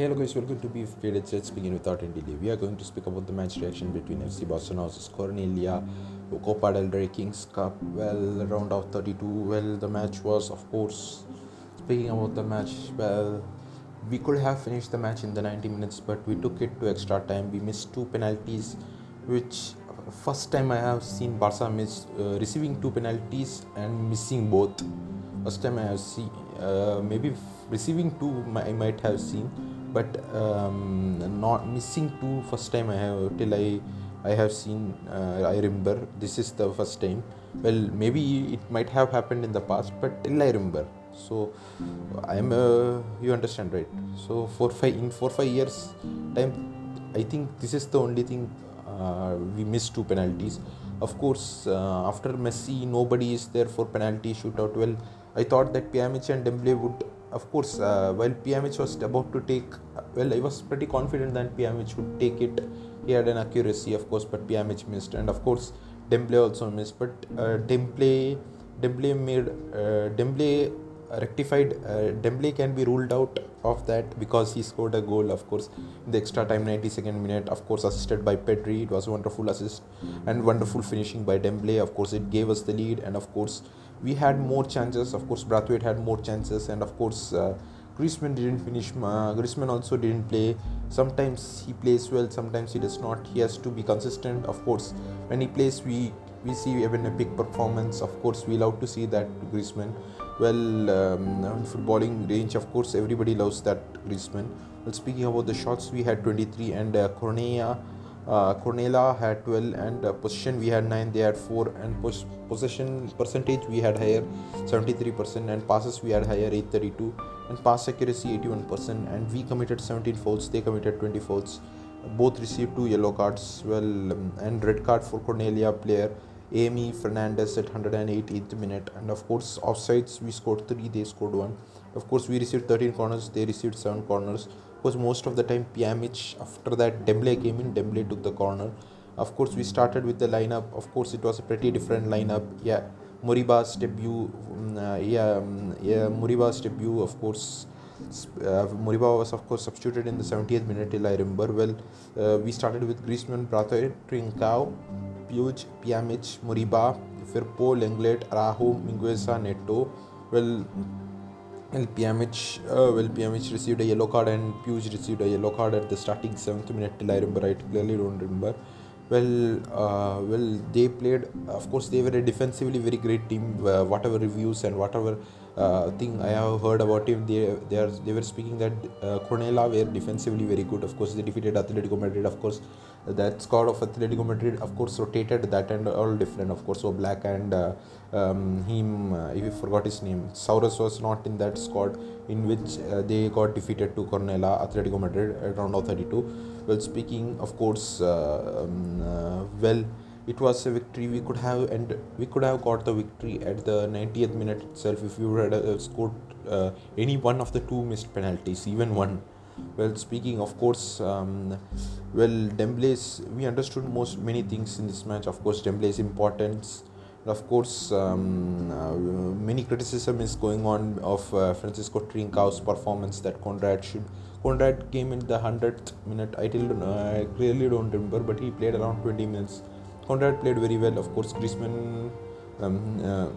Hello guys, welcome to Faded Let's begin without any delay. We are going to speak about the match reaction between FC Barcelona versus Cornella, Copa del Rey Kings Cup. Well, round of 32. Well, the match was, of course, speaking about the match, well, we could have finished the match in the 90 minutes, but we took it to extra time. We missed two penalties, which uh, first time I have seen Barca miss uh, receiving two penalties and missing both. First time I have seen, uh, maybe receiving two I might have seen but um, not missing two first time I have till I I have seen uh, I remember this is the first time. Well maybe it might have happened in the past but till I remember. So I'm uh, you understand right? So four five in four five years time I think this is the only thing uh, we missed two penalties. Of course uh, after Messi nobody is there for penalty shootout. Well I thought that Pjanic and Dembele would of course, uh, while Pjanic was about to take, well, I was pretty confident that Pjanic would take it. He had an accuracy, of course, but Pjanic missed, and of course, Dembele also missed. But uh, Dembele made uh, rectified. Uh, can be ruled out of that because he scored a goal, of course, in the extra time, 92nd minute. Of course, assisted by Pedri. It was a wonderful assist and wonderful finishing by Dembele. Of course, it gave us the lead, and of course we had more chances. Of course, Braithwaite had more chances, and of course, uh, Griezmann didn't finish. Uh, Griezmann also didn't play. Sometimes he plays well, sometimes he does not. He has to be consistent. Of course, when he plays, we we see even a big performance. Of course, we love to see that Griezmann. Well, um, footballing range, of course, everybody loves that Griezmann. Well, speaking about the shots, we had 23, and uh, Cornea uh, Cornella had 12 and uh, position we had 9 they had 4 and pos- possession percentage we had higher 73% and passes we had higher 832 and pass accuracy 81% and we committed 17 fouls they committed 20 fouls. Both received two yellow cards well um, and red card for Cornella player Amy Fernandez at 108th minute and of course offsides we scored 3 they scored 1 of course we received 13 corners they received 7 corners because most of the time Pjanic after that Dembele came in Dembele took the corner. Of course we started with the lineup. Of course it was a pretty different lineup. Yeah Moriba's debut um, uh, yeah, um, yeah Moriba's debut of course uh, was of course substituted in the 70th minute till I remember well. Uh, we started with Griezmann, Braithwaite, Trincao Puig, Pjanic, Moriba Firpo, Lenglet, Araujo, Mingueza, Neto. Well well, Pjanic, uh, well, Pjanic received a yellow card and Puig received a yellow card at the starting seventh minute. Till I remember, I clearly don't remember. Well, uh, well, they played. Of course, they were a defensively very great team. Uh, whatever reviews and whatever uh, thing I have heard about him, they they are they were speaking that uh, Cornella were defensively very good. Of course, they defeated Atletico Madrid. Of course, that squad of Atletico Madrid, of course, rotated that and all different. Of course, so Black and uh, um, him, uh, if you forgot his name, Suarez was not in that squad in which uh, they got defeated to Cornella, Atletico Madrid at round of 32. Well, speaking, of course, uh, um, uh, well, it was a victory we could have and we could have got the victory at the 90th minute itself if you had uh, scored uh, any one of the two missed penalties, even one well speaking of course um, well Dembele's we understood most many things in this match. Of course Dembele's importance of course um, uh, many criticism is going on of uh, Francisco Trincao's performance that Konrad should Konrad came in the 100th minute. I still don't I clearly don't remember but he played around 20 minutes. Konrad played very well. Of course Griezmann um, uh,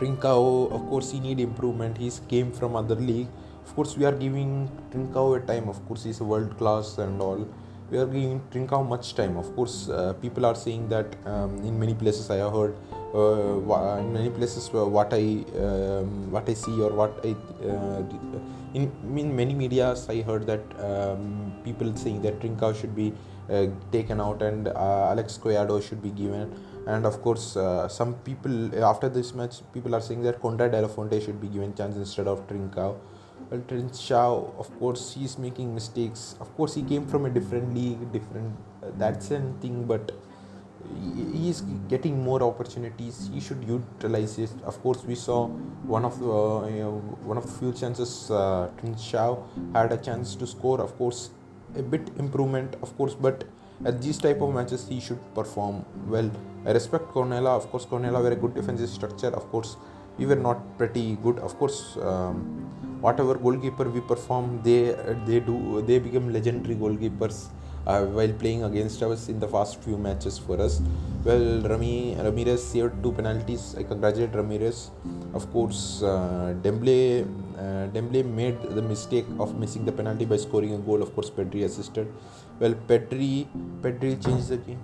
of course he need improvement. He came from other league of course we are giving Trincao a time. Of course he's a world class and all. We are giving Trincao much time. Of course uh, people are saying that um, in many places I have heard uh, in many places uh, what I um, what I see or what I uh, in, in many medias I heard that um, people saying that Trincao should be uh, taken out and uh, Alex Collado should be given. And of course uh, some people after this match people are saying that Konrad de la Fuente should be given chance instead of Trincao well, Trincao, of course, he's making mistakes. Of course, he came from a different league, different. Uh, that's a thing, but he is getting more opportunities. He should utilize it. Of course, we saw one of the uh, you know, one of the few chances. Uh, Trincao had a chance to score. Of course, a bit improvement. Of course, but at these type of matches, he should perform well. I respect Cornella. Of course, Cornella very good defensive structure. Of course, we were not pretty good. Of course. Um, whatever goalkeeper we perform, they they do they become legendary goalkeepers uh, while playing against us in the past few matches for us. Well, Rami Ramirez saved two penalties. I congratulate Ramirez. Of course, uh, Dembele uh, made the mistake of missing the penalty by scoring a goal. Of course, Pedri assisted. Well, Pedri Pedri changed the game.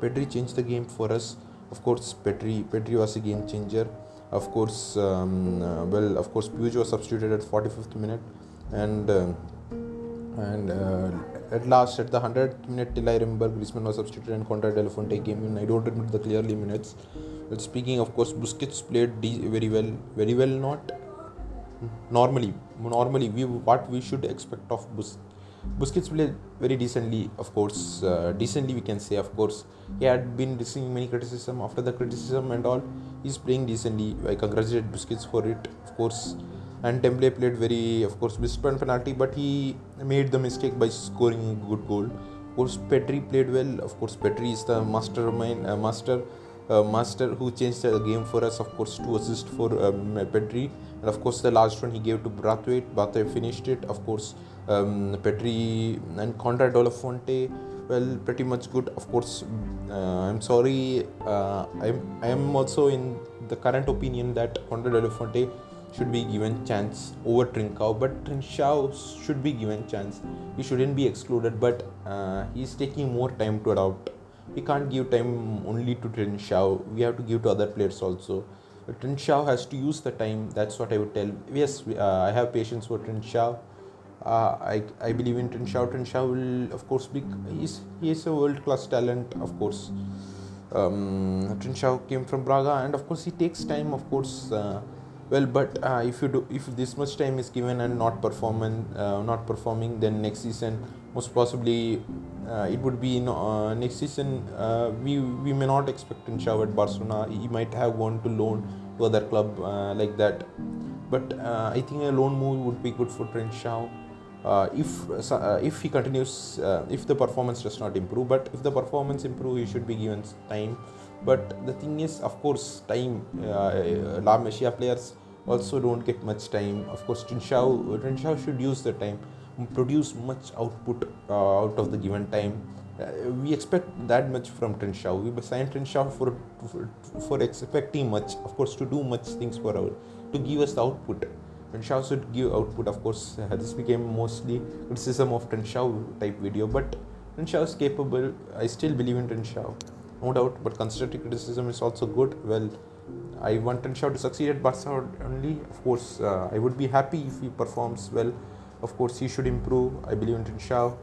Pedri changed the game for us. Of course, Pedri Pedri was a game changer. Of course, um, uh, well, of course, Puig was substituted at 45th minute, and uh, and uh, at last at the 100th minute till I remember Griezmann was substituted and Konrad De La Fuente came in. I don't remember the clearly minutes. But speaking of course Busquets played very well very well not normally normally we what we should expect of Bus- Busquets played very decently of course uh, decently we can say of course he had been receiving many criticism after the criticism and all he's playing decently I congratulate Busquets for it of course and Dembele played very, of course, missed penalty, but he made the mistake by scoring a good goal. Of course, Pedri played well. Of course, Pedri is the mastermind, uh, master, master who changed the game for us. Of course, two assists for um, Pedri, and of course, the last one he gave to Braithwaite. Braithwaite finished it. Of course, um, Pedri and Konrad De La Fuente well pretty much good of course uh, i'm sorry uh, i'm i am also in the current opinion that Konrad De La Fuente should be given chance over Trincao, but Trincao should be given chance. He shouldn't be excluded, but uh, he's taking more time to adopt. We can't give time only to Trincao. We have to give to other players also. But Trincao has to use the time. That's what I would tell. Yes, uh, I have patience for Trincao. Uh, I, I believe in Trincao. Trincao will, of course, be he's, he is a world class talent, of course. Um, Trincao came from Braga, and of course, he takes time, of course. Uh, well but uh, if you do if this much time is given and not performing uh, not performing then next season most possibly uh, it would be uh, next season uh, we we may not expect Trincao at Barcelona. He might have gone to loan to other club uh, like that. But I think a loan move would be good for Trincao uh, if uh, if he continues uh, if the performance does not improve but if the performance improve he should be given time. But the thing is of course time La Masia players also don't get much time. Of course, Trincao, Trincao should use the time, produce much output uh, out of the given time. Uh, we expect that much from Trincao. We sign Trincao for, for for expecting much. Of course, to do much things for our to give us the output. Trincao should give output. Of course, uh, this became mostly criticism of Trincao type video, but Trincao is capable. I still believe in Trincao, no doubt. But constructive criticism is also good. Well I want Trincao to succeed at Barca only. Of course, uh, I would be happy if he performs well. Of course, he should improve. I believe in Trincao.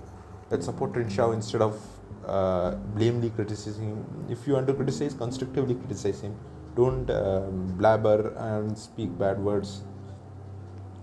Let's support Trincao instead of uh, blamely criticizing him. If you want to criticize, constructively criticize him. Don't um, blabber and speak bad words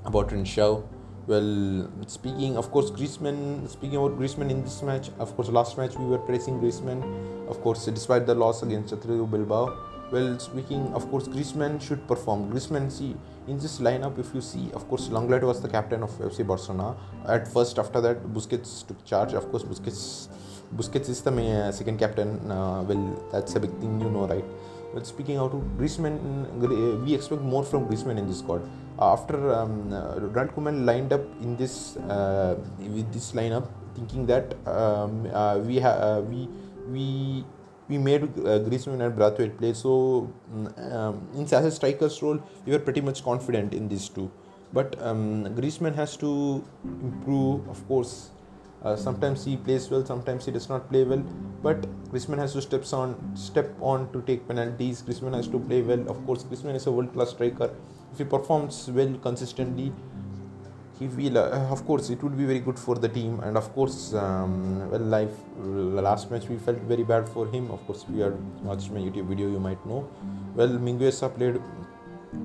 about Trincao. Well, speaking, of course, Griezmann. Speaking about Griezmann in this match, of course, last match we were praising Griezmann. Of course, despite the loss against Athletic Bilbao, well, speaking, of course, Griezmann should perform. Griezmann, see, in this lineup, if you see, of course, Lenglet was the captain of FC Barcelona. At first, after that, Busquets took charge. Of course, Busquets, Busquets is the uh, second captain. Uh, well, that's a big thing, you know, right? But speaking out of Griezmann, uh, we expect more from Griezmann in this squad. After um, uh, Ronald Koeman lined up in this uh, with this lineup, thinking that um, uh, we have uh, we we we made uh, Griezmann and Braithwaite play. So mm, um, in as a striker's role, we were pretty much confident in these two. But um, Griezmann has to improve, of course. Uh, sometimes he plays well, sometimes he does not play well. But Griezmann has to steps on, step on to take penalties. Griezmann has to play well. Of course, Griezmann is a world-class striker. If he performs well consistently, he will uh, of course it would be very good for the team and of course um, well life last match we felt very bad for him. Of course we are watched my youtube video you might know. Well Mingueza played.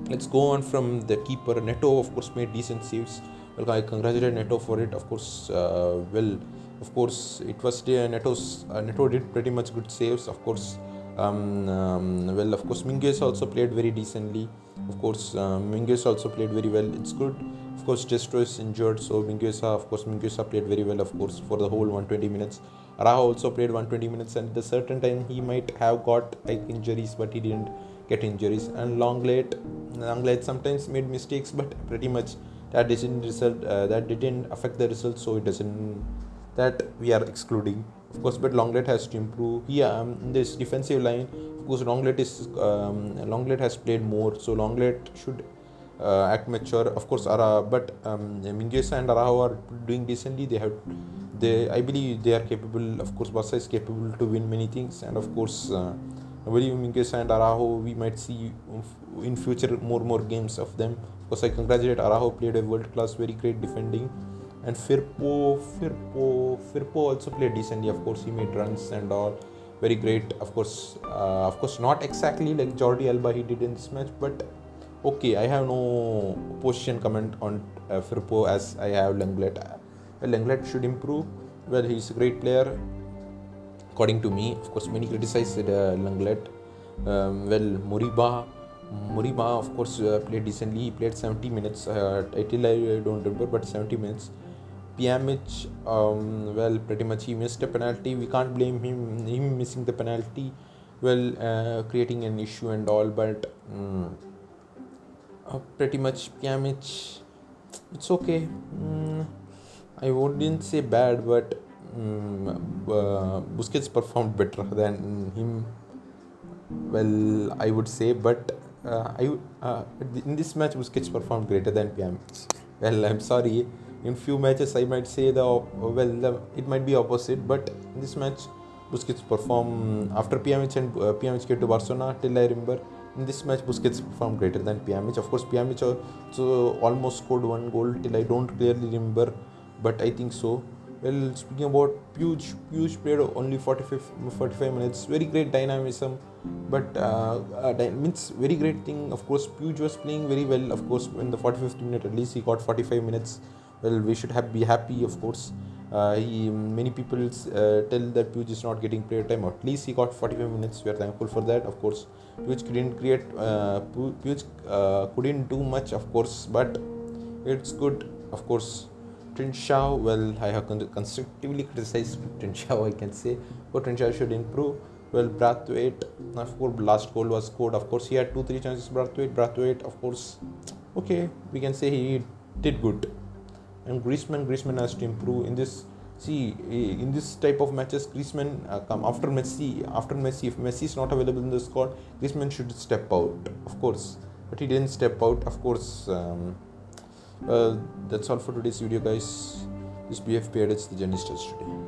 Let's go on from the keeper. Neto of course made decent saves. Well i congratulate neto for it. Of course uh, well of course it was uh, neto's uh, neto did pretty much good saves. Of course um, um, well of course Minguez also played very decently. Of course um, Minguez also played very well. It's good of course, Destro is injured, so Mingueza, of course, Mingueza played very well, of course, for the whole 120 minutes. Araujo also played 120 minutes, and at a certain time he might have got like injuries, but he didn't get injuries. And Lenglet, Lenglet sometimes made mistakes, but pretty much that didn't result uh, that didn't affect the result so it doesn't that we are excluding of course but lenglet has to improve yeah um, this defensive line of course lenglet is um, lenglet has played more so lenglet should act mature of course Ara, but um, Mingueza and Araujo are doing decently. They have they I believe they are capable of course Barca is capable to win many things. And of course uh, I believe Mingueza and Araujo we might see in future more more games of them. Because I congratulate Araujo played a world class very great defending. And Firpo Firpo Firpo also played decently. Of course he made runs and all. Very great. Of course uh, of course not exactly like Jordi Alba he did in this match but okay I have no position comment on uh, Firpo as I have Lenglet well, Lenglet should improve well he's a great player according to me of course many criticized uh, um, well Moriba Moriba of course uh, played decently he played 70 minutes uh, till I don't remember but 70 minutes Pjanic, um, well, pretty much he missed a penalty. We can't blame him. Him missing the penalty, well, uh, creating an issue and all. But um, uh, pretty much Pjanic, it's okay. Mm, I wouldn't say bad, but um, uh, Busquets performed better than him. Well, I would say, but uh, I uh, in this match Busquets performed greater than Pjanic. Well, I'm sorry in few matches I might say the well the, it might be opposite but in this match Busquets perform after Pjanic and uh, came to Barcelona till I remember in this match Busquets performed greater than Pjanic. Of course Pjanic also almost scored one goal till I don't clearly remember but I think so. Well speaking about Puig Puig played only 45, 45 minutes. Very great dynamism but uh, uh, means very great thing. Of course Puig was playing very well. Of course in the 45th minute at least he got 45 minutes. Well we should have be happy of course he, many people uh, tell that Puig is not getting player time. At least he got 45 minutes. We are thankful for that. Of course, Puig couldn't create. Uh, uh, couldn't do much, of course, but it's good. Of course, Trincao. Well, I have constructively criticized Trincao. I can say, but Trincao should improve. Well, Braithwaite, of course, last goal was scored. Of course, he had two, three chances. Braithwaite, Braithwaite, of course, okay, we can say he did good and Griezmann Griezmann has to improve. In this see in this type of matches Griezmann uh, come after Messi after Messi if Messi is not available in the squad Griezmann should step out of course. But he didn't step out of course um, that's all for today's video guys. This BFP edits the journey starts today